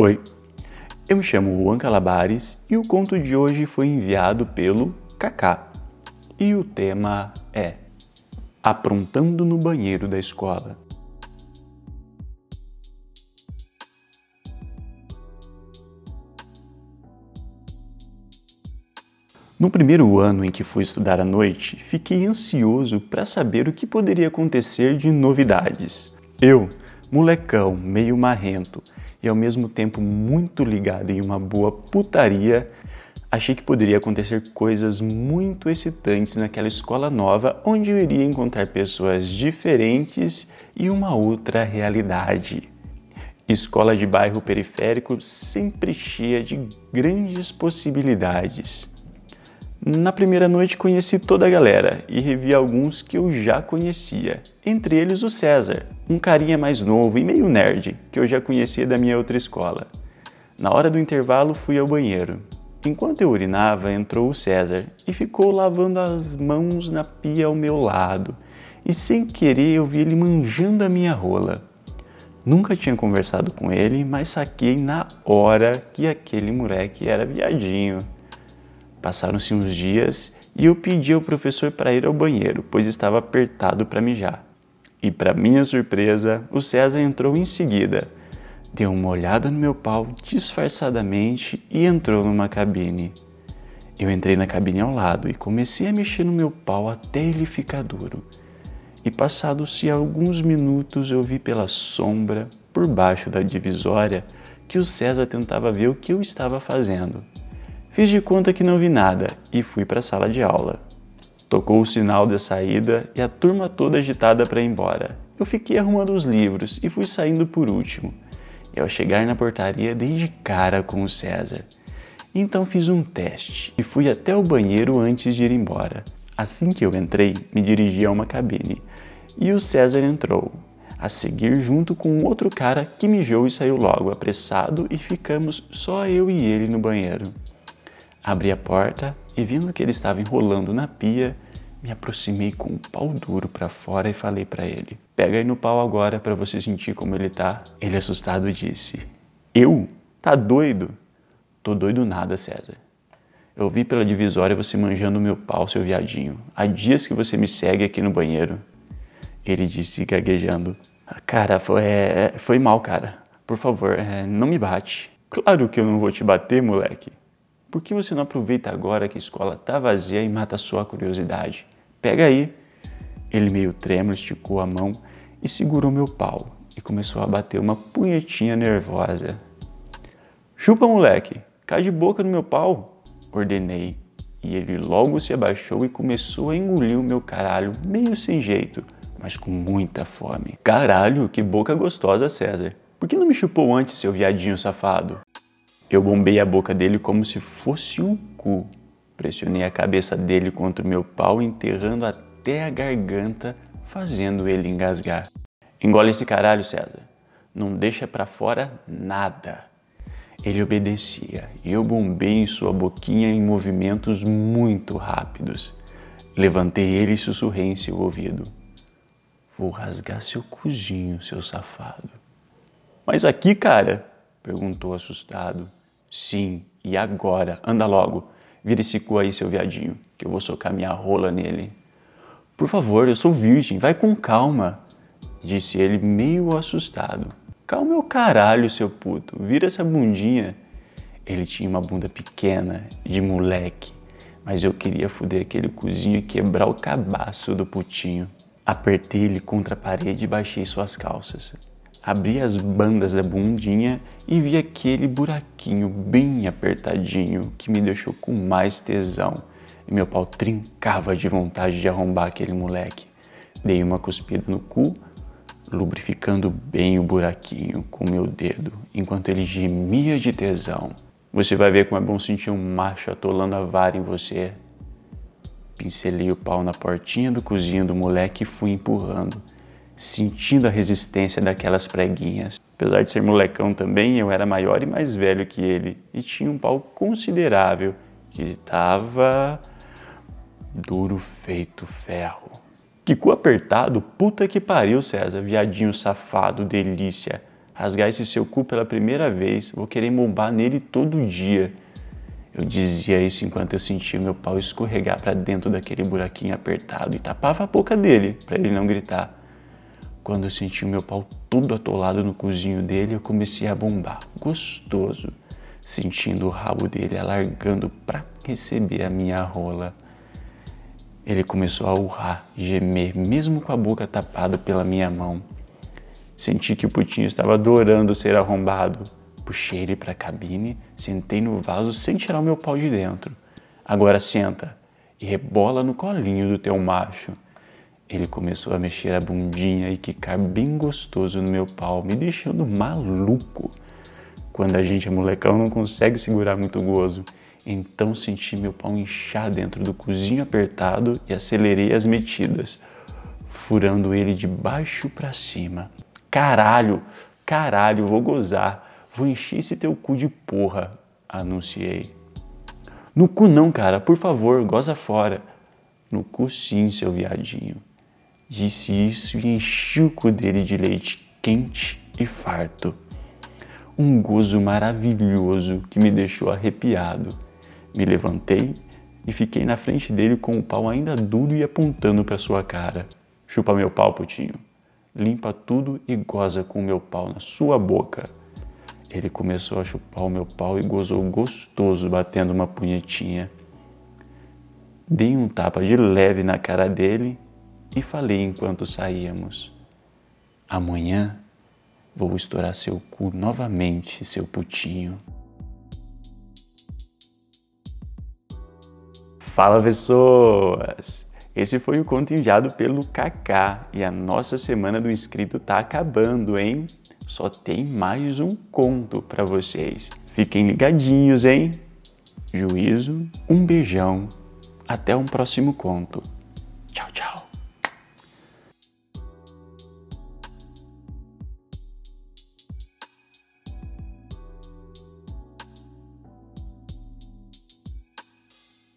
Oi, eu me chamo Juan Calabares e o conto de hoje foi enviado pelo Kaká. E o tema é Aprontando no banheiro da escola. No primeiro ano em que fui estudar à noite, fiquei ansioso para saber o que poderia acontecer de novidades. Eu, molecão, meio marrento, e ao mesmo tempo muito ligado em uma boa putaria, achei que poderia acontecer coisas muito excitantes naquela escola nova onde eu iria encontrar pessoas diferentes e uma outra realidade. Escola de bairro periférico sempre cheia de grandes possibilidades. Na primeira noite conheci toda a galera e revi alguns que eu já conhecia, entre eles o César, um carinha mais novo e meio nerd que eu já conhecia da minha outra escola. Na hora do intervalo fui ao banheiro. Enquanto eu urinava, entrou o César e ficou lavando as mãos na pia ao meu lado, e sem querer eu vi ele manjando a minha rola. Nunca tinha conversado com ele, mas saquei na hora que aquele moleque era viadinho. Passaram-se uns dias e eu pedi ao professor para ir ao banheiro, pois estava apertado para mijar. E, para minha surpresa, o César entrou em seguida. Deu uma olhada no meu pau disfarçadamente e entrou numa cabine. Eu entrei na cabine ao lado e comecei a mexer no meu pau até ele ficar duro. E passados-se alguns minutos eu vi pela sombra, por baixo da divisória, que o César tentava ver o que eu estava fazendo. Fiz de conta que não vi nada e fui para a sala de aula. Tocou o sinal da saída e a turma toda agitada para ir embora. Eu fiquei arrumando os livros e fui saindo por último. E ao chegar na portaria, dei de cara com o César. Então fiz um teste e fui até o banheiro antes de ir embora. Assim que eu entrei, me dirigi a uma cabine e o César entrou, a seguir junto com outro cara que mijou e saiu logo apressado e ficamos só eu e ele no banheiro. Abri a porta e, vendo que ele estava enrolando na pia, me aproximei com o pau duro para fora e falei para ele: Pega aí no pau agora para você sentir como ele tá. Ele, assustado, disse: Eu? Tá doido? Tô doido nada, César. Eu vi pela divisória você manjando meu pau, seu viadinho. Há dias que você me segue aqui no banheiro. Ele disse, gaguejando: Cara, foi, é, foi mal, cara. Por favor, é, não me bate. Claro que eu não vou te bater, moleque. Por que você não aproveita agora que a escola está vazia e mata sua curiosidade? Pega aí. Ele meio trêmulo esticou a mão e segurou meu pau e começou a bater uma punhetinha nervosa. Chupa, moleque! Cai de boca no meu pau! Ordenei. E ele logo se abaixou e começou a engolir o meu caralho, meio sem jeito, mas com muita fome. Caralho, que boca gostosa, César! Por que não me chupou antes, seu viadinho safado? Eu bombei a boca dele como se fosse um cu. Pressionei a cabeça dele contra o meu pau, enterrando até a garganta, fazendo ele engasgar. Engole esse caralho, César. Não deixa para fora nada. Ele obedecia e eu bombei em sua boquinha em movimentos muito rápidos. Levantei ele e sussurrei em seu ouvido: Vou rasgar seu cozinho, seu safado. Mas aqui, cara? perguntou assustado. Sim, e agora? Anda logo. Vira esse cu aí, seu viadinho, que eu vou socar minha rola nele. Por favor, eu sou virgem, vai com calma, disse ele meio assustado. Calma o caralho, seu puto, vira essa bundinha. Ele tinha uma bunda pequena, de moleque, mas eu queria foder aquele cozinho e quebrar o cabaço do putinho. Apertei ele contra a parede e baixei suas calças. Abri as bandas da bundinha e vi aquele buraquinho bem apertadinho que me deixou com mais tesão. E meu pau trincava de vontade de arrombar aquele moleque. Dei uma cuspida no cu, lubrificando bem o buraquinho com meu dedo, enquanto ele gemia de tesão. Você vai ver como é bom sentir um macho atolando a vara em você. Pincelei o pau na portinha do cozinho do moleque e fui empurrando sentindo a resistência daquelas preguinhas. Apesar de ser molecão também, eu era maior e mais velho que ele e tinha um pau considerável que estava duro feito ferro. Cu apertado, puta que pariu, César, viadinho safado, delícia. rasgar esse seu cu pela primeira vez, vou querer bombar nele todo dia. Eu dizia isso enquanto eu sentia meu pau escorregar para dentro daquele buraquinho apertado e tapava a boca dele para ele não gritar. Quando eu senti meu pau todo atolado no cozinho dele, eu comecei a bombar, gostoso, sentindo o rabo dele alargando para receber a minha rola. Ele começou a urrar, gemer, mesmo com a boca tapada pela minha mão. Senti que o putinho estava adorando ser arrombado. Puxei ele para a cabine, sentei no vaso sem tirar o meu pau de dentro. Agora senta e rebola no colinho do teu macho. Ele começou a mexer a bundinha e quicar bem gostoso no meu pau, me deixando maluco. Quando a gente é molecão não consegue segurar muito gozo. Então senti meu pau inchar dentro do cozinho apertado e acelerei as metidas, furando ele de baixo para cima. Caralho, caralho, vou gozar. Vou encher esse teu cu de porra, anunciei. No cu não, cara, por favor, goza fora. No cu sim, seu viadinho. Disse isso e enchi o cu dele de leite quente e farto. Um gozo maravilhoso que me deixou arrepiado. Me levantei e fiquei na frente dele com o pau ainda duro e apontando para sua cara. Chupa meu pau, putinho limpa tudo e goza com o meu pau na sua boca. Ele começou a chupar o meu pau e gozou gostoso, batendo uma punhetinha. Dei um tapa de leve na cara dele e falei enquanto saíamos: Amanhã vou estourar seu cu novamente, seu putinho. Fala pessoas! Esse foi o conto enviado pelo Kaká e a nossa semana do inscrito tá acabando, hein? Só tem mais um conto para vocês. Fiquem ligadinhos, hein? Juízo, um beijão, até um próximo conto. Tchau, tchau.